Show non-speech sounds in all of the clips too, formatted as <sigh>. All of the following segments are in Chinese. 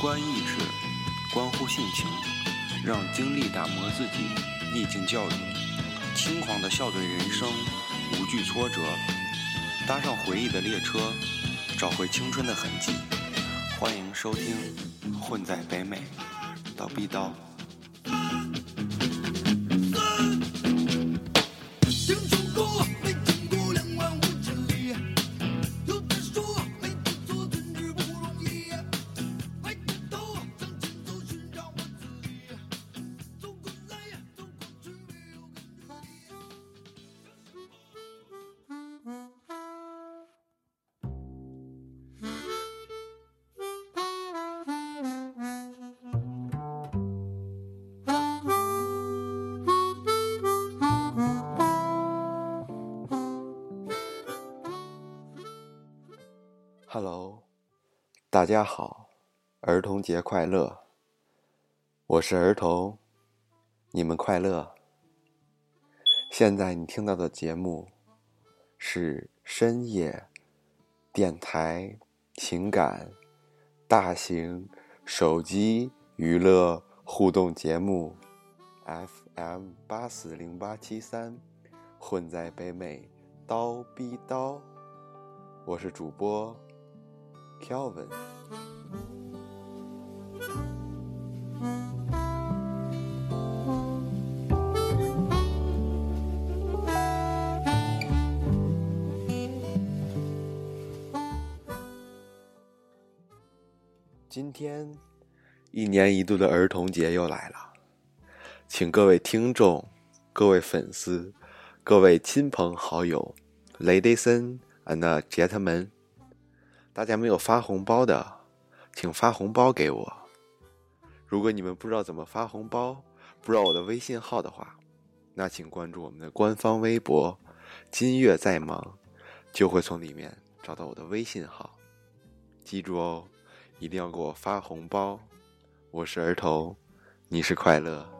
关意志，关乎性情，让经历打磨自己，逆境教育，轻狂的笑对人生，无惧挫折，搭上回忆的列车，找回青春的痕迹。欢迎收听《混在北美》，到必刀。Hello，大家好，儿童节快乐！我是儿童，你们快乐。现在你听到的节目是深夜电台情感大型手机娱乐互动节目 FM 八四零八七三，混在北美叨逼叨，我是主播 Kelvin。今天，一年一度的儿童节又来了，请各位听众、各位粉丝、各位亲朋好友，ladies and gentlemen，大家没有发红包的，请发红包给我。如果你们不知道怎么发红包，不知道我的微信号的话，那请关注我们的官方微博“金月在忙”，就会从里面找到我的微信号。记住哦，一定要给我发红包。我是儿童，你是快乐。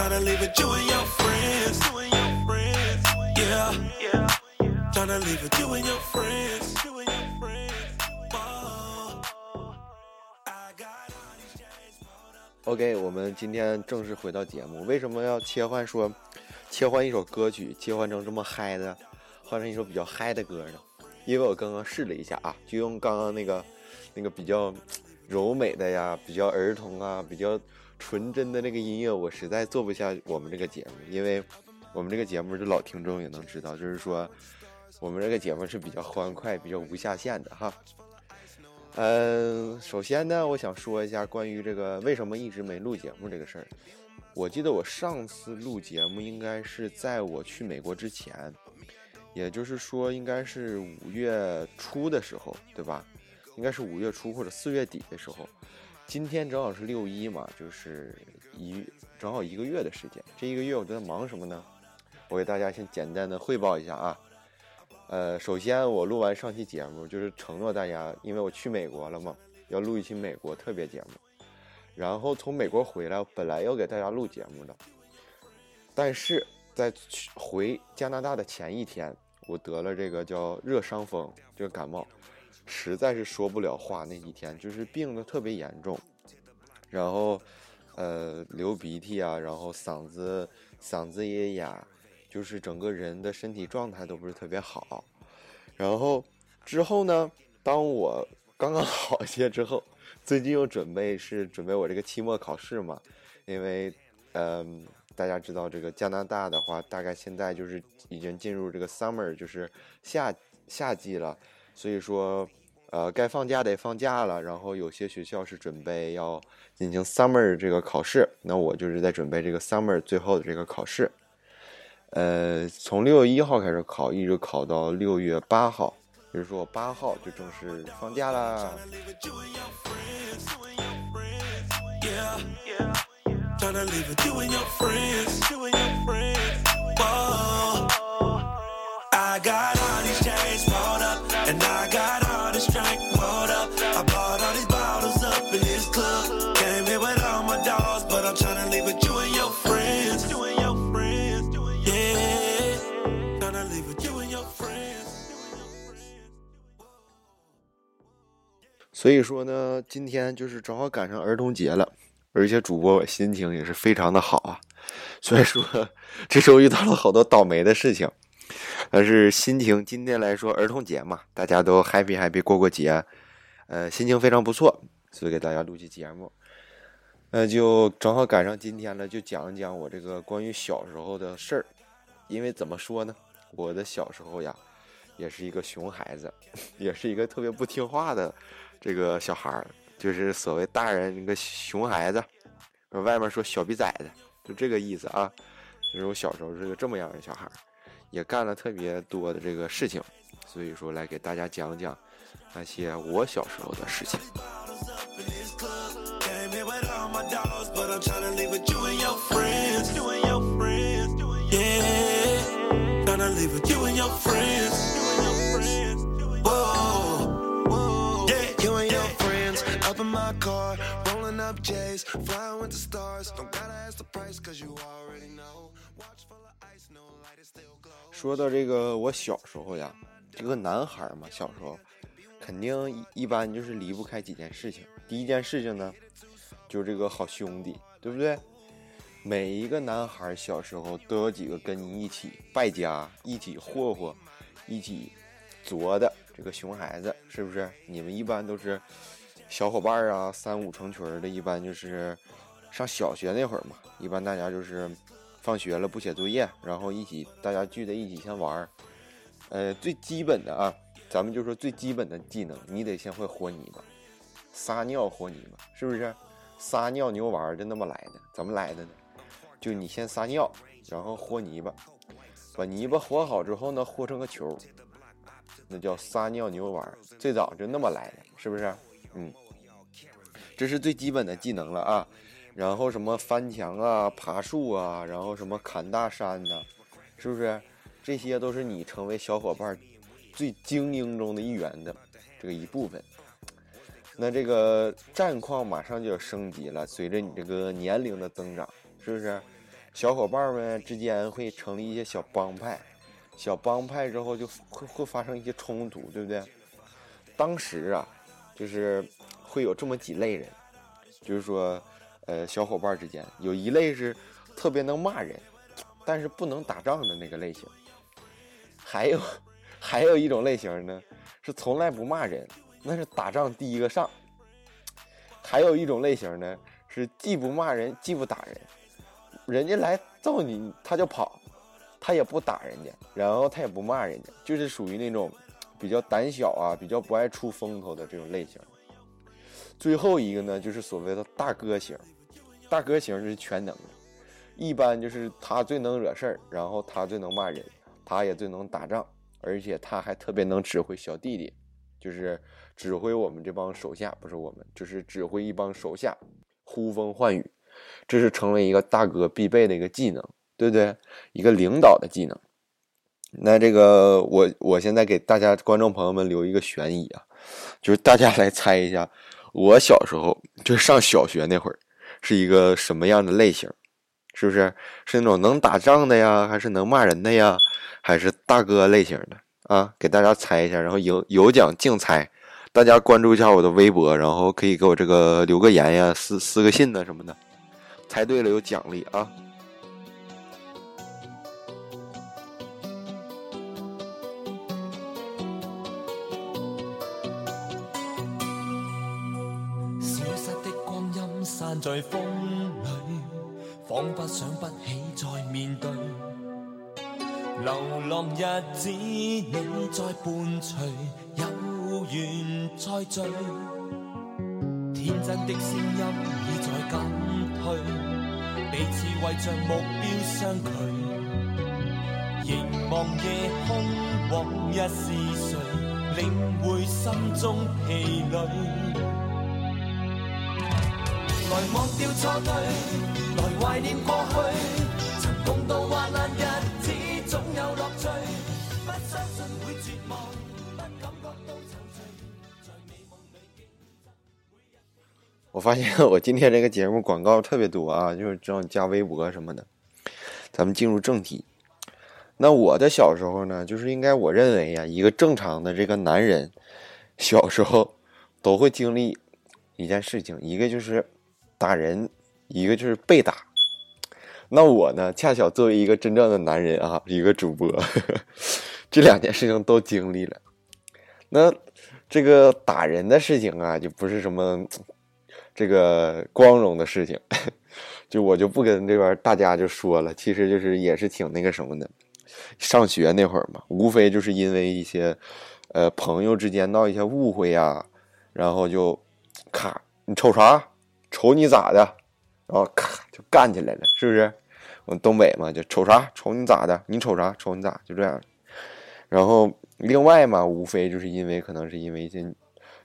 Tryna leave with you and your friends. You and your friends. Yeah, tryna leave with you and your friends. You and your friends. Whoa. I got all these chains rolled up. OK，我们今天正式回到节目。为什么要切换说，切换一首歌曲，切换成这么嗨的，换成一首比较嗨的歌呢？因为我刚刚试了一下啊，就用刚刚那个那个比较柔美的呀，比较儿童啊，比较纯真的那个音乐，我实在做不下我们这个节目，因为我们这个节目，这老听众也能知道，就是说我们这个节目是比较欢快、比较无下限的哈。嗯，首先呢，我想说一下关于这个为什么一直没录节目这个事儿。我记得我上次录节目应该是在我去美国之前，也就是说应该是五月初的时候，对吧？应该是五月初或者四月底的时候。今天正好是六一嘛，就是一正好一个月的时间。这一个月我都在忙什么呢？我给大家先简单的汇报一下啊。呃，首先我录完上期节目，就是承诺大家，因为我去美国了嘛，要录一期美国特别节目。然后从美国回来，本来要给大家录节目的，但是在去回加拿大的前一天，我得了这个叫热伤风，这个感冒，实在是说不了话。那几天就是病的特别严重，然后呃流鼻涕啊，然后嗓子嗓子也哑，就是整个人的身体状态都不是特别好。然后之后呢，当我刚刚 <laughs> 好一些之后，最近又准备是准备我这个期末考试嘛，因为嗯、大家知道这个加拿大的话，大概现在就是已经进入这个 summer，就是夏夏季了，所以说呃，该放假得放假了，然后有些学校是准备要进行 summer 这个考试，那我就是在准备这个 summer 最后的这个考试。呃，从六月一号开始考，一直考到六月八号，也就是说我八号就正式放假啦。Yeah. Tryna 所以说呢，今天就是正好赶上儿童节了，而且主播我心情也是非常的好啊。虽然说这周遇到了好多倒霉的事情，但是心情今天来说儿童节嘛，大家都 happy happy 过过节，呃，心情非常不错，所以给大家录期节目。那就正好赶上今天了，就讲一讲我这个关于小时候的事儿。因为怎么说呢，我的小时候呀，也是一个熊孩子，<laughs> 也是一个特别不听话的这个小孩儿，就是所谓大人那个熊孩子，外面说小逼崽子，就这个意思啊。就是我小时候是个这么样的小孩儿，也干了特别多的这个事情，所以说来给大家讲讲那些我小时候的事情。说到这个，我小时候呀，这个男孩嘛，小时候肯定一一般就是离不开几件事情。第一件事情呢，就是这个好兄弟，对不对？每一个男孩小时候都有几个跟你一起败家、一起霍霍、一起作的这个熊孩子，是不是？你们一般都是小伙伴儿啊，三五成群的，一般就是上小学那会儿嘛，一般大家就是放学了不写作业，然后一起大家聚在一起先玩儿。呃，最基本的啊，咱们就说最基本的技能，你得先会和泥巴，撒尿和泥巴，是不是？撒尿牛丸就那么来的，怎么来的呢？就你先撒尿，然后和泥巴，把泥巴和好之后呢，和成个球，那叫撒尿牛丸。最早就那么来的，是不是？嗯，这是最基本的技能了啊。然后什么翻墙啊、爬树啊，然后什么砍大山呐、是不是？这些都是你成为小伙伴最精英中的一员的这个一部分。那这个战况马上就要升级了，随着你这个年龄的增长，是不是？小伙伴们之间会成立一些小帮派，小帮派之后就会会发生一些冲突，对不对？当时啊，就是会有这么几类人，就是说，呃，小伙伴之间有一类是特别能骂人，但是不能打仗的那个类型。还有，<laughs> 还有一种类型呢，是从来不骂人，那是打仗第一个上。还有一种类型呢，是既不骂人，既不打人，人家来揍你，他就跑，他也不打人家，然后他也不骂人家，就是属于那种比较胆小啊，比较不爱出风头的这种类型。最后一个呢，就是所谓的大哥型，大哥型是全能的，一般就是他最能惹事儿，然后他最能骂人，他也最能打仗，而且他还特别能指挥小弟弟，就是指挥我们这帮手下，不是我们，就是指挥一帮手下，呼风唤雨，这是成为一个大哥必备的一个技能，对不对？一个领导的技能。那这个我我现在给大家观众朋友们留一个悬疑啊，就是大家来猜一下，我小时候就上小学那会儿是一个什么样的类型？是不是是那种能打仗的呀，还是能骂人的呀，还是大哥类型的啊？给大家猜一下，然后有有奖竞猜，大家关注一下我的微博，然后可以给我这个留个言呀，私私个信呢什么的，猜对了有奖励啊。在風里，彷彿想不起再面對。流浪日子你在伴隨，悠完再聚，天真的聲音已在減退，彼此為着目標相距，凝望夜空，往日是誰領會心中疲累？来忘掉错对，来怀念过去。我发现我今天这个节目广告特别多啊，就是只要你加微博什么的，咱们进入正题。那我的小时候呢，就是应该我认为呀，一个正常的这个男人，小时候都会经历一件事情，一个就是。打人，一个就是被打。那我呢，恰巧作为一个真正的男人啊，一个主播，呵 <laughs> 呵這兩件事情都经历了。那这个打人的事情啊，就不是什么这个光荣的事情，<laughs> 就我就不跟这边大家就说了，其实就是也是挺那个什么的。上学那会儿嘛，无非就是因为一些呃朋友之间闹一些误会呀，然后就咔，你瞅啥？瞅你咋的？然后咔就干起来了，是不是？我們東北嘛，就瞅啥？瞅你咋的？你瞅啥？瞅你咋？就这样。然后另外嘛，无非就是因为可能是因为一些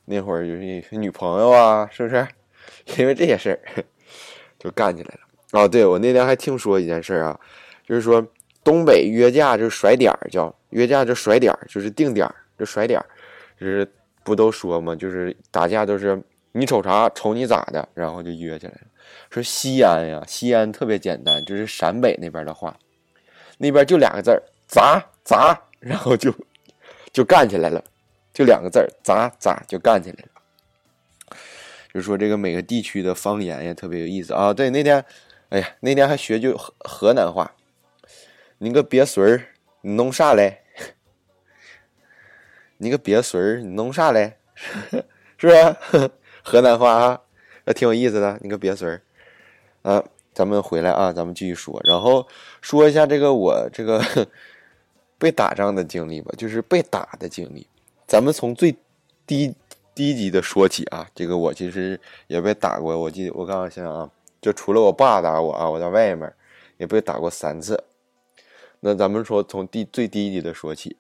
那会儿就是女朋友啊，是不是？<laughs> 因为这些事儿就干起来了。哦，对，我那天还听说一件事啊，就是说东北约架就是甩點兒，叫约架就甩點兒，就是定点儿就甩点儿，就是不都说嘛，就是打架都是你瞅啥？瞅你咋的？然后就约起来了。说西安呀，西安特别简单，就是陕北那边的话，那边就两个字儿砸砸，然后就就干起来了，就两个字儿砸砸就干起来了。就说这个每个地区的方言也特别有意思啊。对，那天，哎呀，那天还学句河河南话，你個鱉孫兒，你弄啥嘞？<laughs> 你個鱉孫兒，你弄啥嘞？<laughs> 是不是？河南话啊，那挺有意思的。你個鱉孫兒，啊，咱们回来啊，咱们继续说，然后说一下这个我这个 <laughs> 被打仗的经历吧，就是被打的经历。咱们从最低低级的说起啊，这个我其实也被打过。我记得我刚刚想想啊，就除了我爸打我啊，我在外面也被打过三次。那咱们说从低最低级的说起。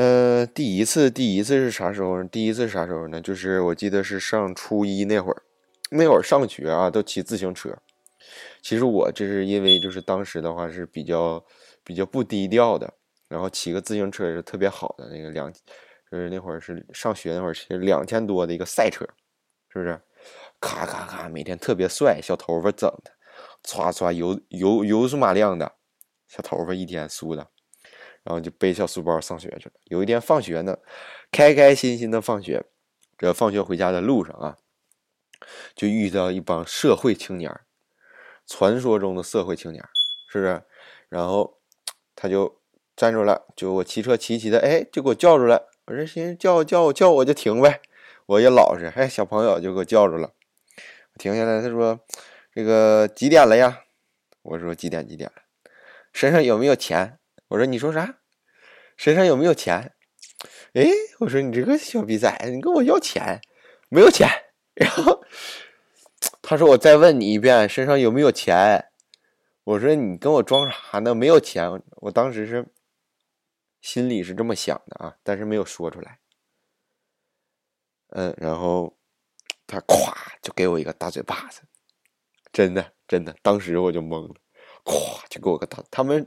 呃，第一次，第一次是啥时候？第一次啥时候呢？就是我记得是上初一那会儿，那會兒上学啊，都骑自行车。其实我这是因为就是当时的话是比较比较不低调的，然后骑个自行车也是特别好的那个两，就是那会儿是上学那会儿骑两千多的一个赛车，是不是？咔咔咔，每天特别帅，小头发整的，唰唰油油油酥麻亮的，小头发一天梳的。然后就背小书包上学去了。有一天放学呢，开开心心的放学，这放学回家的路上啊，就遇到一帮社会青年，传说中的社会青年，是不是？然后 <tsk> 他就站住了，就我骑车骑骑的，哎，就给我叫住了。我说行，叫叫叫我就停呗，我也老实。哎，小朋友就给我叫住了，停下来。他说：“这个几点了呀？”我说：“几点？几点？身上有没有钱？”我说：“你说啥？身上有没有钱？”哎，我说：“你这个小逼崽，你跟我要钱？没有钱。”然后他说：“我再问你一遍，身上有没有钱？”我说：“你跟我装啥呢？没有钱。”我当时是心里是这么想的啊，但是没有说出来。嗯，然后他咵就给我一个大嘴巴子，真的真的，当时我就懵了，咵就给我个大，他们。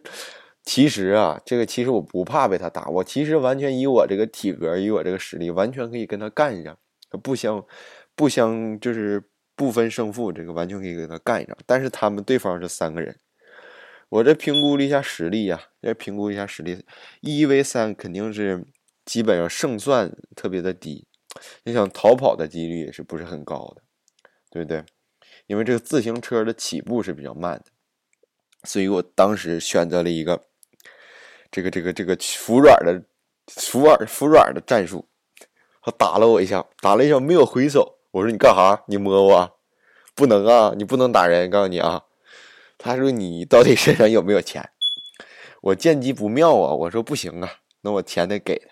其实啊，这个其实我不怕被他打，我其实完全以我这个体格，以我这个实力，完全可以跟他干一仗，不相不相就是不分胜负，这个完全可以跟他干一仗。但是他们对方是三个人，我这评估了一下实力呀、啊，這評估一下实力，一 v 三肯定是基本上胜算特别的低，你想逃跑的几率也是不是很高的，对不对？因为这个自行车的起步是比较慢的，所以我当时选择了一个。这个这个这个服软的服软服软的战术，他打了我一下，打了一下没有回手。我说你干啥？你摸我？不能啊，你不能打人。告诉你啊，他说你到底身上有没有钱？我见机不妙啊，我说不行啊，那我钱得给他。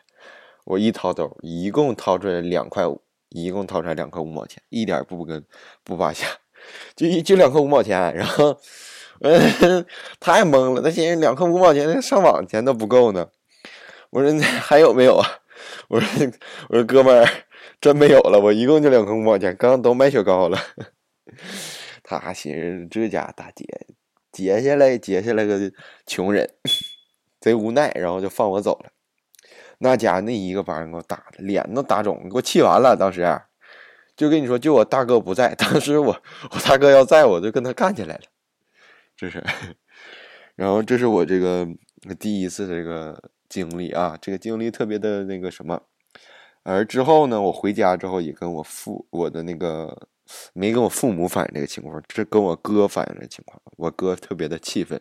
我一掏兜，一共掏出来两块五，一共掏出来两块五毛钱，一点儿不跟不扒瞎，就一就两块五毛钱，然后，嗯，<laughs> 太懵了，他寻思两块五毛钱上网钱都不够呢，我说 <laughs> 还有没有啊？我说 <laughs> 我说哥们儿，真没有了，我一共就两块五毛钱，刚刚都买雪糕了。他寻思这家大姐接下来接下来个穷人，贼无奈，然后就放我走了。那家那一个巴掌给我打的，脸都打肿，给我气完了。当时就跟你说，就我大哥不在，当时我我大哥要在，我就跟他干起来了。这是，然后这是我这个第一次这个经历啊，这个经历特别的那个什么。而之后呢，我回家之后也跟我父我的那个没跟我父母反映这个情况，这跟我哥反映这情况，我哥特别的气愤。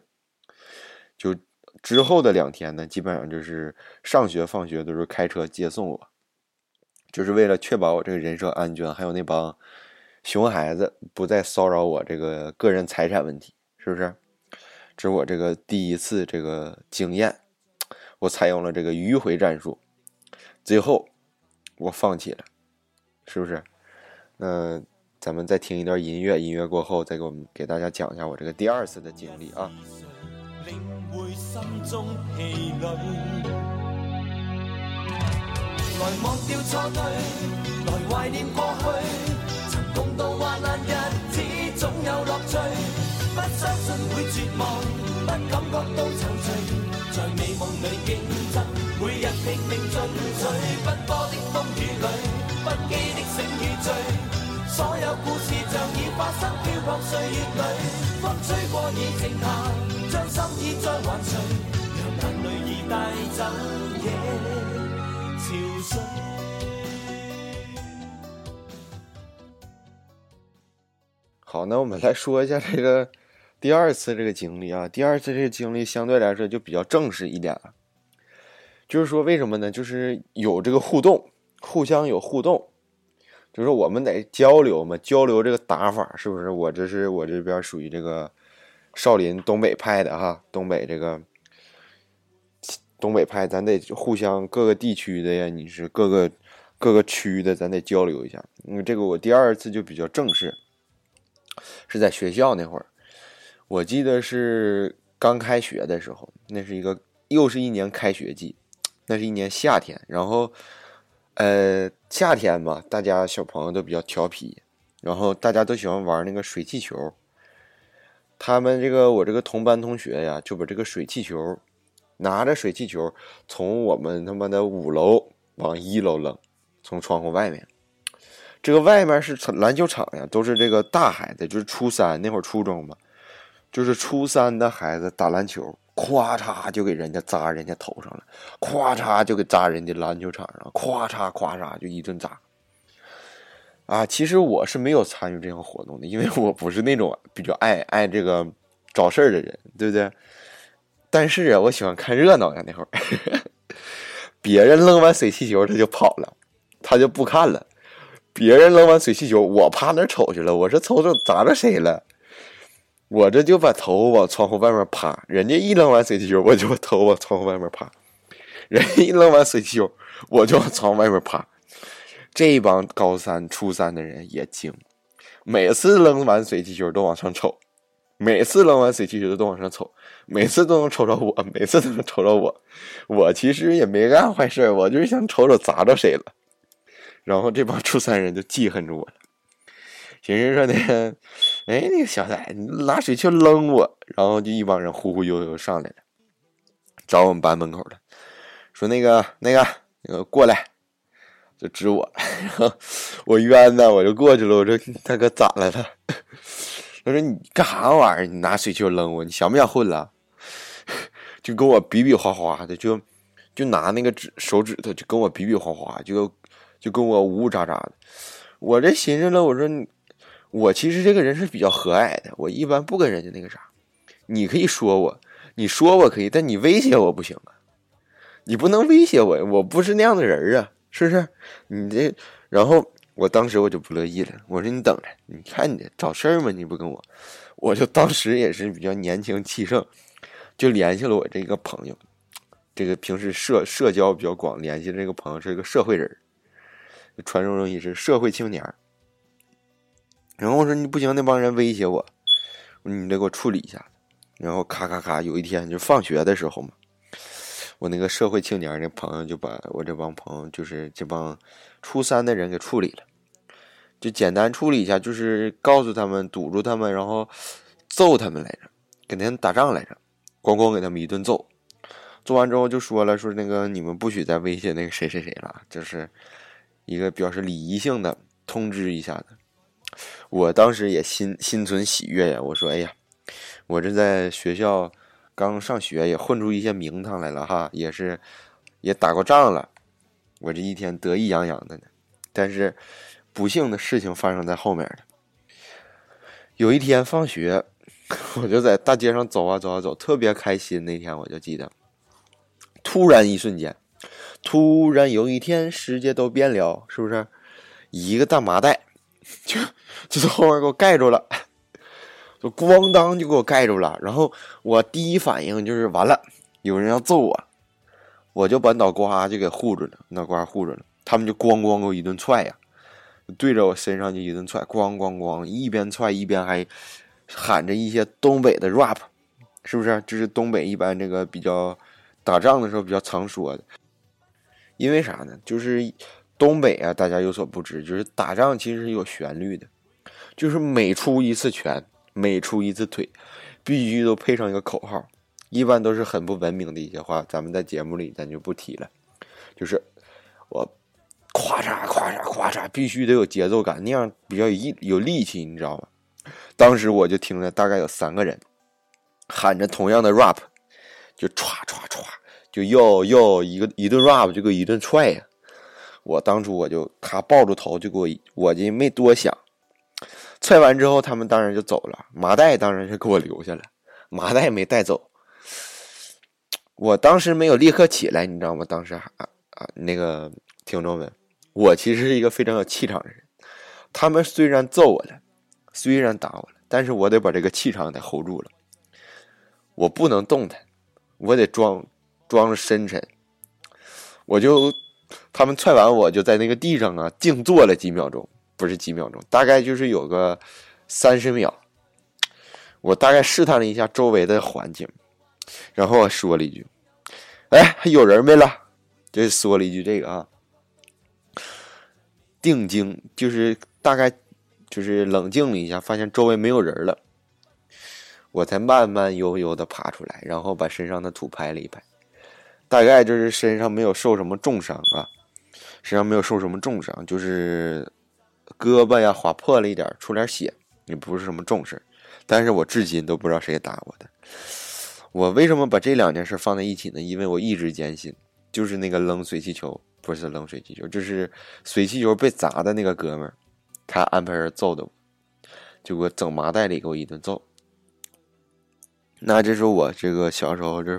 就之后的两天呢，基本上就是上学放学都是开车接送我，就是为了确保我这个人身安全，还有那帮熊孩子不再骚扰我这个个人财产问题，是不是？这是我这个第一次这个经验，我采用了这个迂回战术，最后。我放弃了，是不是？那咱们再听一段音乐，音乐过后再给我们给大家讲一下我这个第二次的经历啊。领會心中氣餒，來忘掉错对，来怀念过去，曾共度患难日子总有乐趣，不相信會絕望，不感覺到憔悴，在美夢裏競爭，每日拼命進取，奔波的風雨裏，不羈的醒與醉，所有故事像已發生，飄泊歲月裏，風吹過已靜下，將心意再還誰？讓眼淚已帶走夜潮水。好，那我们来说一下这个第二次这个经历啊。第二次这个经历相对来说就比较正式一点了，就是说为什么呢？就是有这个互动，互相有互动，就是我们得交流嘛，交流这个打法是不是？我这是我这边属于这个少林东北派的哈，东北这个东北派，咱得互相各个地区的呀，你是各个各个区的，咱得交流一下。嗯，这个我第二次就比较正式。是在学校那会儿，我记得是刚开学的时候，那是一个又是一年开学季，那是一年夏天，然后，呃，夏天嘛，大家小朋友都比较调皮，然后大家都喜欢玩那个水气球。他们这个我这个同班同学呀，就把这个水气球拿着水气球从我们他妈的五楼往一楼扔，从窗户外面。这个外面是篮球场呀，都是这个大孩子，就是初三那会儿初中嘛，就是初三的孩子打篮球，咵嚓就给人家砸人家头上了，咵嚓就给砸人家篮球场上，咵嚓咵嚓就一顿砸。啊，其实我是没有参与这项活动的，因为我不是那种比较爱爱这个找事儿的人，对不对？但是啊，我喜欢看热闹呀，那会儿，别人扔完水气球他就跑了，他就不看了。别人扔完水气球，我趴那瞅去了。我说瞅瞅砸着谁了？我这就把头往窗户外面趴。人家一扔完水气球，我就把头往窗户外面趴。人家一扔完水气球，我就往窗户外面趴。这帮高三、初三的人也精，每次扔完水气球都往上瞅，每次扔完水气球都往上瞅，每次都能瞅着我，每次都能瞅着我。我其实也没干坏事，我就是想瞅瞅砸着谁了。然后这帮初三人就记恨着我了，寻思说呢，哎，那个小崽，你拿水去扔我，然后就一帮人忽忽悠悠上来了，找我们班门口了，说那个那个那个过来，就指我，<laughs> 然后我冤呐，我就过去了，我说大哥咋了他？<laughs> 他说你干啥玩意儿？你拿水去扔我？你想不想混了？<laughs> 就跟我比比划划的，就就拿那个指手指头就跟我比比划划，就。就跟我呜呜喳喳的，我这寻思了，我说，我其实这个人是比较和蔼的，我一般不跟人家那个啥。你可以说我，你说我可以，但你威胁我不行啊，你不能威胁我，我不是那样的人啊，是不是？你这，然后我当时我就不乐意了，我说你等着，你看你找事儿吗？你不跟我，我就当时也是比较年轻气盛，就联系了我这个朋友。这个平时社社交比较广，联系的这个朋友是一个社会人，传说中也是社会青年。然后我说你不行，那帮人威胁我，你得给我处理一下。然后咔咔咔，有一天就放学的时候嘛，我那个社会青年那朋友就把我这帮朋友，就是这帮初三的人给处理了，就简单处理一下，就是告诉他们堵住他们，然后揍他们来着，跟他们打仗来着，咣咣给他们一顿揍。揍完之后就说了，说那个你们不许再威胁那个谁谁谁了，就是一个表示礼仪性的通知一下的。我当时也心心存喜悦呀，我说哎呀，我这在学校刚上学也混出一些名堂来了哈，也是也打过仗了，我这一天得意洋洋的呢。但是不幸的事情发生在后面了。有一天放学，<laughs> 我就在大街上走啊走啊走，特别开心。那天我就记得，突然一瞬间，突然有一天世界都变了，是不是？一个大麻袋 <laughs> 就就从后面给我盖住了，就咣当就给我盖住了。然后我第一反应就是完了，有人要揍我，我就把脑瓜就给护住了，脑瓜护住了。他们就咣咣给我一顿踹呀，对着我身上就一顿踹，咣咣咣，一边踹一边还喊着一些东北的 rap，是不是？这是东北一般这个比较打仗的时候比较常说的。因为啥呢？就是东北啊，大家有所不知，就是打仗其实是有旋律的，就是每出一次拳，每出一次腿，必须都配上一个口号，一般都是很不文明的一些话，咱们在节目里咱就不提了。就是我咵嚓咵嚓咵嚓，必须得有节奏感，那样比较有力有力气，你知道吗？当时我就听着大概有三个人喊着同样的 rap，就歘歘歘，就又又一个一顿 rap 就给一顿踹呀！我当初我就咔抱住头就给我，我就没多想。踹完之后，他们当然就走了，麻袋当然是给我留下了，麻袋没带走。我当时没有立刻起来，你知道吗？当时啊啊那个听众们，我其实是一个非常有气场的人。他们虽然揍我了，虽然打我了，但是我得把这个气场得 hold 住了。我不能动弹，我得装装着深沉。我就他们踹完，我就在那个地上啊静坐了几秒钟，不是几秒钟，大概就是有个三十秒。我大概试探了一下周围的环境，然后我说了一句：“哎，还有人没了？”就说了一句这个啊。定睛就是大概就是冷静了一下，发现周围没有人了，我才慢慢悠悠的爬出来，然后把身上的土拍了一拍，大概就是身上没有受什么重伤啊，身上没有受什么重伤，就是胳膊呀划破了一点，出点血，也不是什么重事，但是我至今都不知道谁打我的。我为什么把这两件事放在一起呢？因为我一直坚信，就是那个扔水气球。不是扔水气球，就是水气球被砸的那个哥们儿，他安排人揍的我，就给我整麻袋里给我一顿揍。那这是我这个小时候这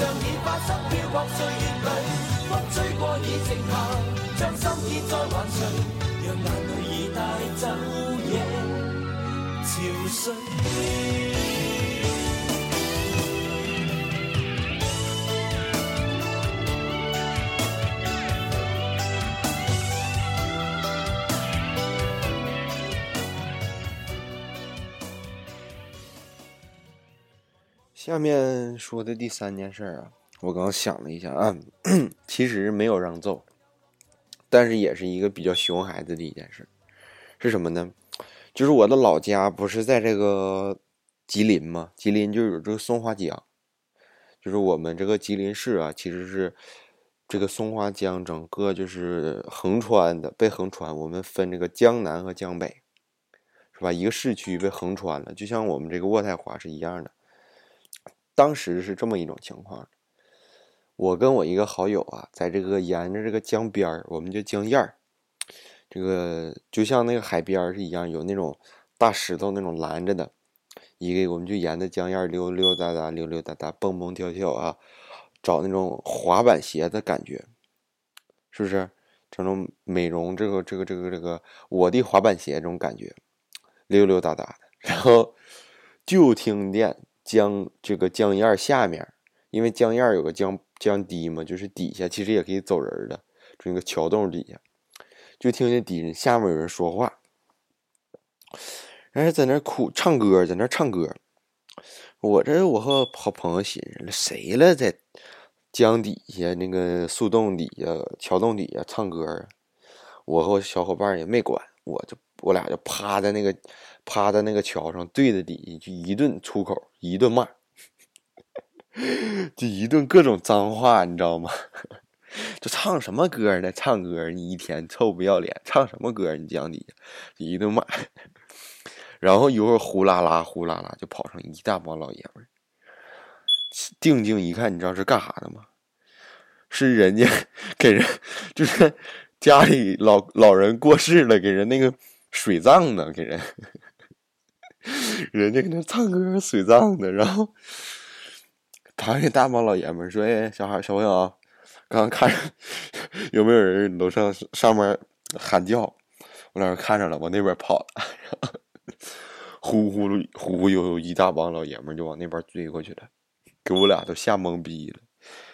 像已发生漂泊岁月里，风吹过已静下，将心意再还谁？让眼泪已带走夜，潮水。下面说的第三件事啊，我刚想了一下啊，<clears throat> 其实没有让揍，但是也是一个比较熊孩子的一件事，是什么呢？就是我的老家不是在这个吉林吗？吉林就有这个松花江，就是我们这个吉林市啊，其实是这个松花江整个就是横穿的，被横穿。我们分这个江南和江北，是吧？一个市区被横穿了，就像我们这个渥太华是一样的。当时是这么一种情况，我跟我一个好友啊，在这个沿着这个江边儿，我们就江沿儿，这个就像那个海边儿是一样，有那种大石头那种拦着的，一个我们就沿着江沿儿溜溜达达、溜溜达达、蹦蹦跳跳啊，找那种滑板鞋的感觉，是不是？这种美容这个这个这个这个我的滑板鞋这种感觉，溜溜达达的，然后就听见江这个江沿下面，因为江沿有个江江堤嘛，就是底下其实也可以走人的，就那个桥洞底下，就听见底下下面有人说话，然后在那哭唱歌，在那唱歌。我这我和好朋友寻思了，谁了在江底下那个树洞底下、桥洞底下唱歌啊？我和我小伙伴也没管，我就我俩就趴在那个趴在那个桥上，对着底下就一顿出口，一顿骂，就一顿各种脏话，你知道吗？就唱什么歌呢？唱歌你一天臭不要脸，唱什么歌？你讲底下一顿骂，然后一会儿呼啦啦呼啦啦就跑上一大帮老爷们儿，定睛一看，你知道是干啥的吗？是人家 <laughs> 给人就是家里老老人过世了，给人那个水葬呢，给人人家搁那唱歌水葬的，然后他那大帮老爷们说：“哎，小孩小朋友，刚刚看有没有人楼上上面喊叫？”我俩看着了，往那边跑了，然后呼呼呼呼悠悠一大帮老爷们就往那边追过去了，给我俩都吓懵逼了。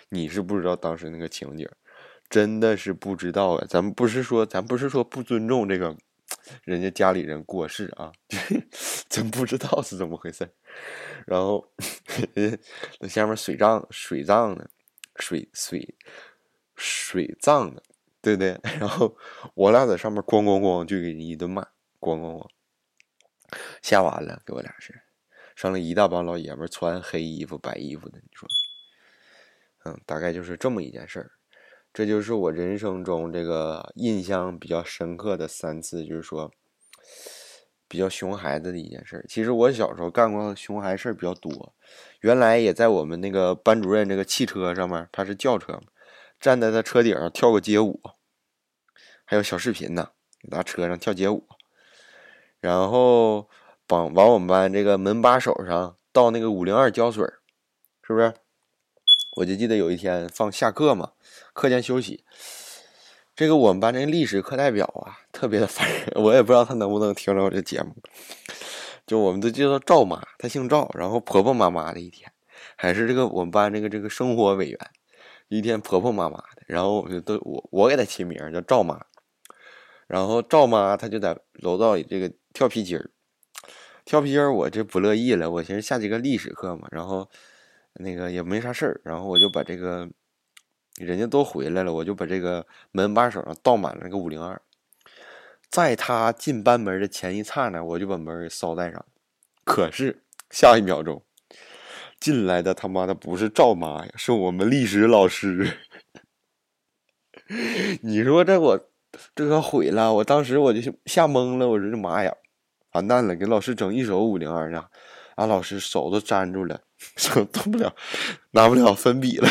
你是不知道当时那个情景，真的是不知道啊！咱们不是说，咱不是说不尊重这个人家家里人过世啊，<laughs> 真不知道是怎么回事。然后那下面水葬水葬呢，水水水葬呢，对不对？<laughs> 然后我俩在上面咣咣咣就给人一顿骂，咣咣咣，吓完了，给我俩是上来一大帮老爷们，穿黑衣服白衣服的，你说。嗯，大概就是这么一件事儿，这就是我人生中这个印象比较深刻的三次，就是说比较熊孩子的一件事。其实我小时候干过熊孩事儿比较多，原来也在我们那个班主任这个汽车上面，他是轿车嘛，站在他车顶上跳过街舞，还有小视频呢，拿车上跳街舞，然后往往我们班这个门把手上倒那个五零二胶水，是不是？我就记得有一天放下课嘛，课间休息，这个我们班这历史课代表啊，特别的烦人，我也不知道他能不能听着我这节目。就我们都叫她赵妈，她姓赵，然后婆婆妈妈的一天，还是这个我们班这个这个生活委员，一天婆婆妈妈的，然后我就都我我给她起名叫赵妈，然后赵妈她就在楼道里这个跳皮筋儿，跳皮筋儿我这不乐意了，我寻思下节课历史课嘛，然后。那个也没啥事儿，然后我就把这个，人家都回来了，我就把这个门把手上倒满了那个五零二，在他进班门的前一刹那，我就把门给捎带上。可是下一秒钟，进来的他妈的不是赵妈呀，是我们历史老师。<laughs> 你说这我这可毁了，我当时我就吓懵了，我说这妈呀，完蛋了，给老师整一手五零二呢，俺老师手都粘住了。<laughs> 手动不了，拿不了粉笔了，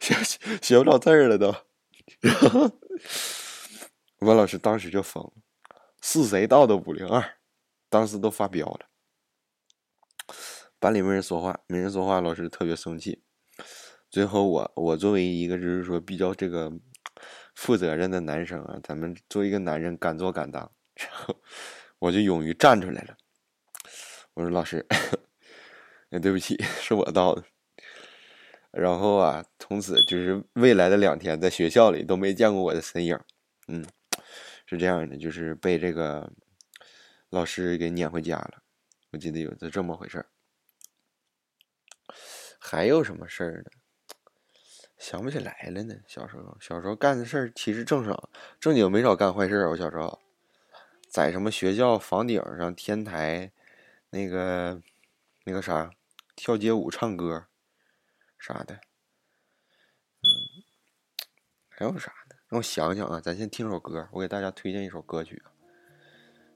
写写不了字儿了都。然后我老师当时就疯了，是谁倒的五零二？当时都发飙了。班里没人说话，没人说话，老师特别生气。最后我我作为一个就是说比较这个负责任的男生啊，咱们作为一个男人敢做敢当，然后我就勇于站出来了。我说老师。<laughs> 哎，对不起，是我倒的。然后啊，从此就是未来的两天，在学校里都没见过我的身影。嗯，是这样的，就是被这个老师给撵回家了。我记得有这这么回事儿。还有什么事儿呢？想不起来了呢。小时候，小时候干的事儿其实正少，正经没少干坏事儿。我小时候，在什么学校房顶上、天台，那个那个啥。跳街舞、唱歌，啥的，嗯，还有啥呢？让我想想啊，咱先听首歌，我给大家推荐一首歌曲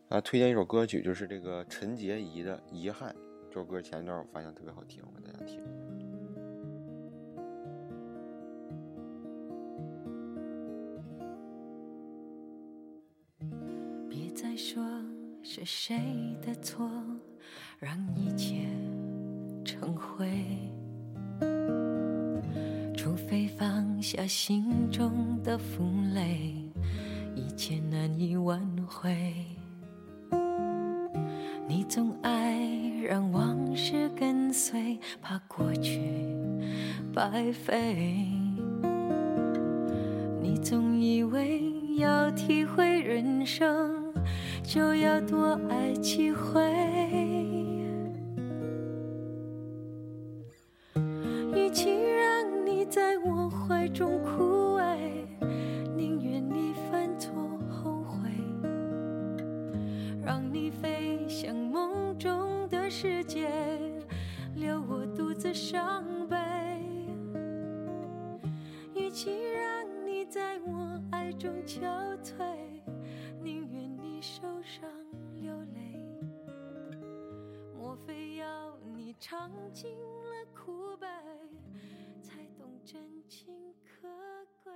啊，啊，推荐一首歌曲就是这个陈洁仪的《遗憾》，这首歌前一段我发现特别好听，我给大家听。别再说是谁的错，让一切成灰。除非放下心中的负累，一切难以挽回。你总爱让往事跟随，怕过去白费。你总以为要体会人生，就要多爱几回。尝尽了苦悲，才懂真情可贵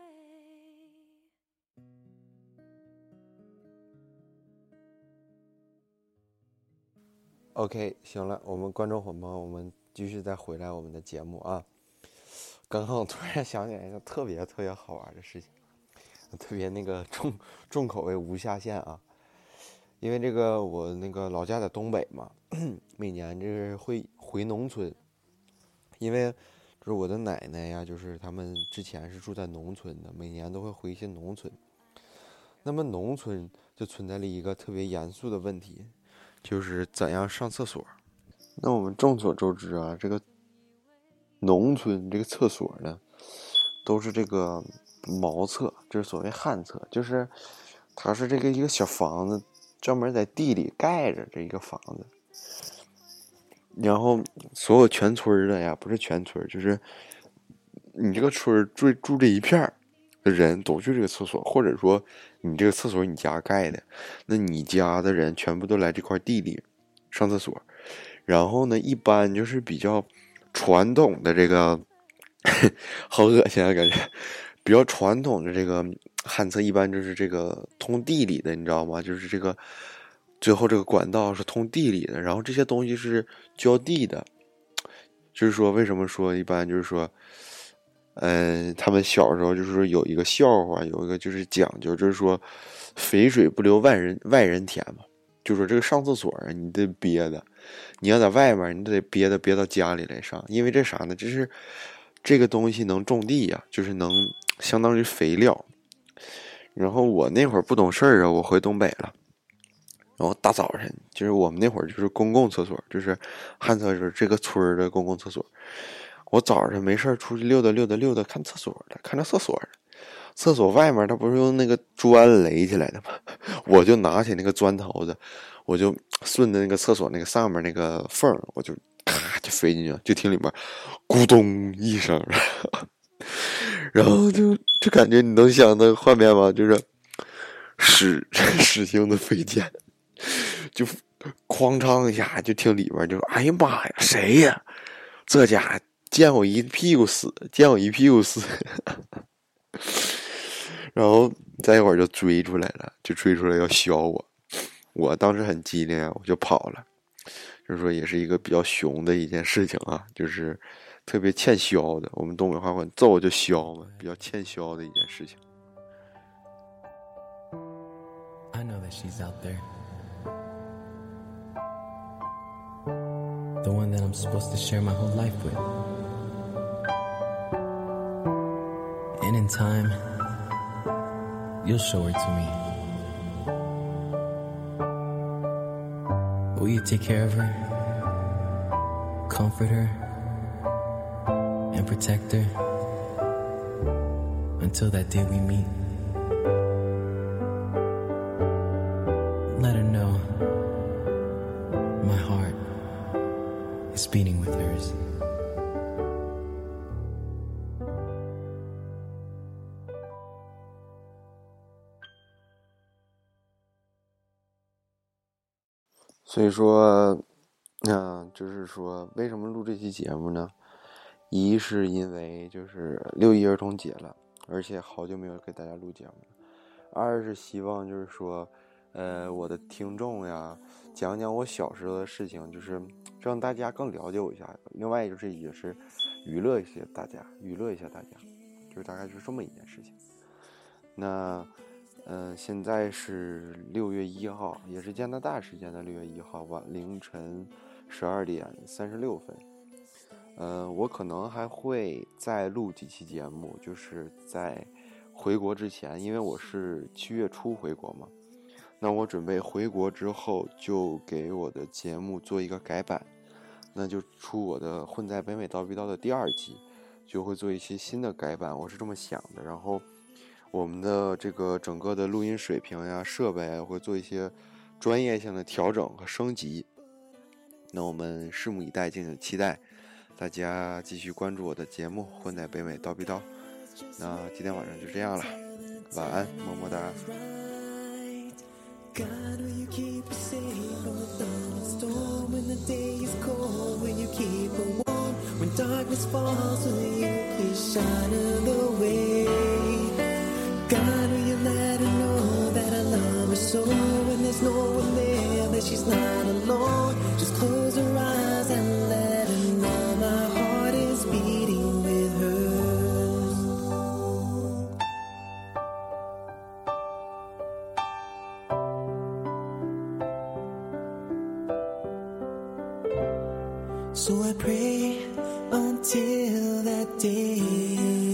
？OK，行了，我们观众伙伴们，我们继续再回来我们的节目啊。刚刚我突然想起来一个特别特别好玩的事情，特别那个重重口味无下限啊。因为这个我那个老家在东北嘛，<clears throat> 每年就是会回农村，因为就是我的奶奶呀，就是他们之前是住在农村的，每年都会回一些农村。那么农村就存在了一个特别严肃的问题，就是怎样上厕所。那我们众所周知啊，这个农村这个厕所呢，都是这个茅厕，就是所谓旱厕，就是它是这个一个小房子，专门在地里盖着这一个房子。然后所有全村的呀，不是全村，就是你这个村住住这一片的人都去这个厕所，或者说你这个厕所你家盖的，那你家的人全部都来这块地里上厕所。然后呢，一般就是比较传统的这个，<laughs> 好恶心啊，感觉比较传统的这个旱厕，一般就是这个通地里的，你知道吗？就是这个最后这个管道是通地里的，然后这些东西是浇地的。就是说，为什么说一般就是说，嗯，他们小时候就是说有一个笑话，有一个就是讲究，就是说肥水不流外人外人田嘛。就说这个上厕所啊，你得憋的，你要在外面，你得憋的憋到家里来上，因为这啥呢？这是这个东西能种地呀、就是能相当于肥料。然后我那会儿不懂事儿啊，我回东北了，然后大早晨就是我们那会儿就是公共厕所，就是旱厕是这个村儿的公共厕所。我早上没事儿出去溜达溜达溜达，看厕所的，看着厕所的。厕所外面它不是用那个砖垒起来的吗？<laughs> 我就拿起那个砖头子，我就顺着那个厕所那个上面那个缝，我就咔就飞进去了，就听里面咕咚一声，<laughs> 然后就就感觉你能想那个画面吗？就是屎 <laughs> 屎性的飞溅，<laughs> 就哐当一下就听里边就说哎呀妈呀，谁呀？这家伙溅我一屁股屎，溅我一屁股屎。<laughs> 然后再一会儿就追出来了，就追出来要削我。我当时很机灵啊，我就跑了。就是说，也是一个比较熊的一件事情啊，就是特别欠削的。我们东北话管揍就削嘛，比较欠削的一件事情。I know that she's out there. The one that I'm supposed to share my whole life with. And in time, you'll show her to me. Will you take care of her? Comfort her? And protect her? Until that day we meet. 说，嗯、就是说，为什么录这期节目呢？一是因为就是六一儿童节了，而且好久没有给大家录节目了；二是希望就是说，呃我的听众呀，讲讲我小时候的事情，就是让大家更了解我一下。另外就是也是娱乐一些大家，娱乐一下大家，就是大概就是这么一件事情。那，嗯、现在是六月一号，也是加拿大时间的六月一号晚凌晨十二点三十六分。呃，我可能还会再录几期节目，就是在回国之前，因为我是七月初回国嘛。那我准备回国之后，就给我的节目做一个改版，那就出我的《混在北美叨逼叨》的第二季，就会做一些新的改版，我是这么想的。然后我们的这个整个的录音水平呀、设备啊，会做一些专业性的调整和升级。那我们拭目以待，敬请期待。大家继续关注我的节目《混在北美叨逼叨》。那今天晚上就这样了，晚安，么么哒。God, will you let her know that I love her so? When there's no one there, that she's not alone. Just close her eyes and let her know my heart is beating with hers. So I pray until that day.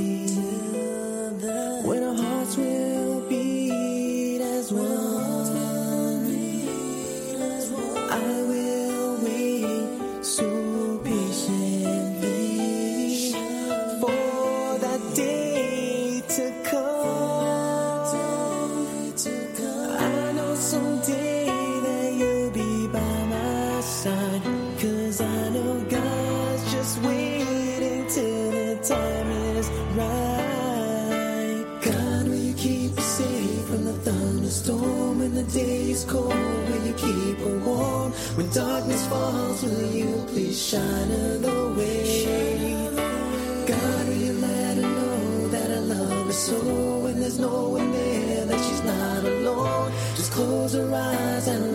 Day is cold? Will you keep her warm when darkness falls? Will you please shine her the way? God, will you let her know that I love her so? When there's no one there, that she's not alone. Just close her eyes and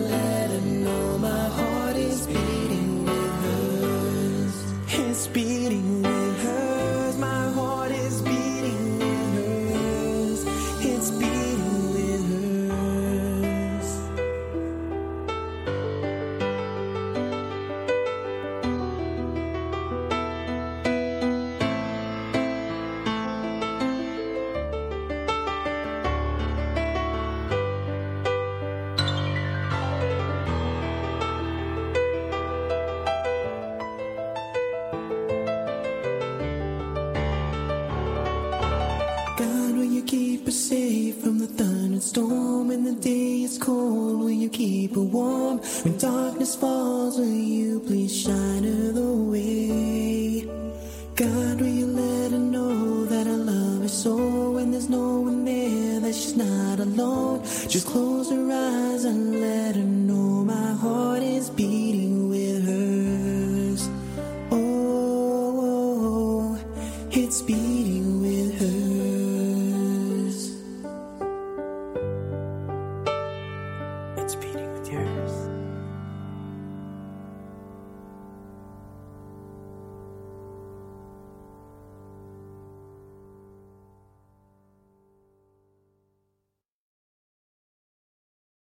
just close.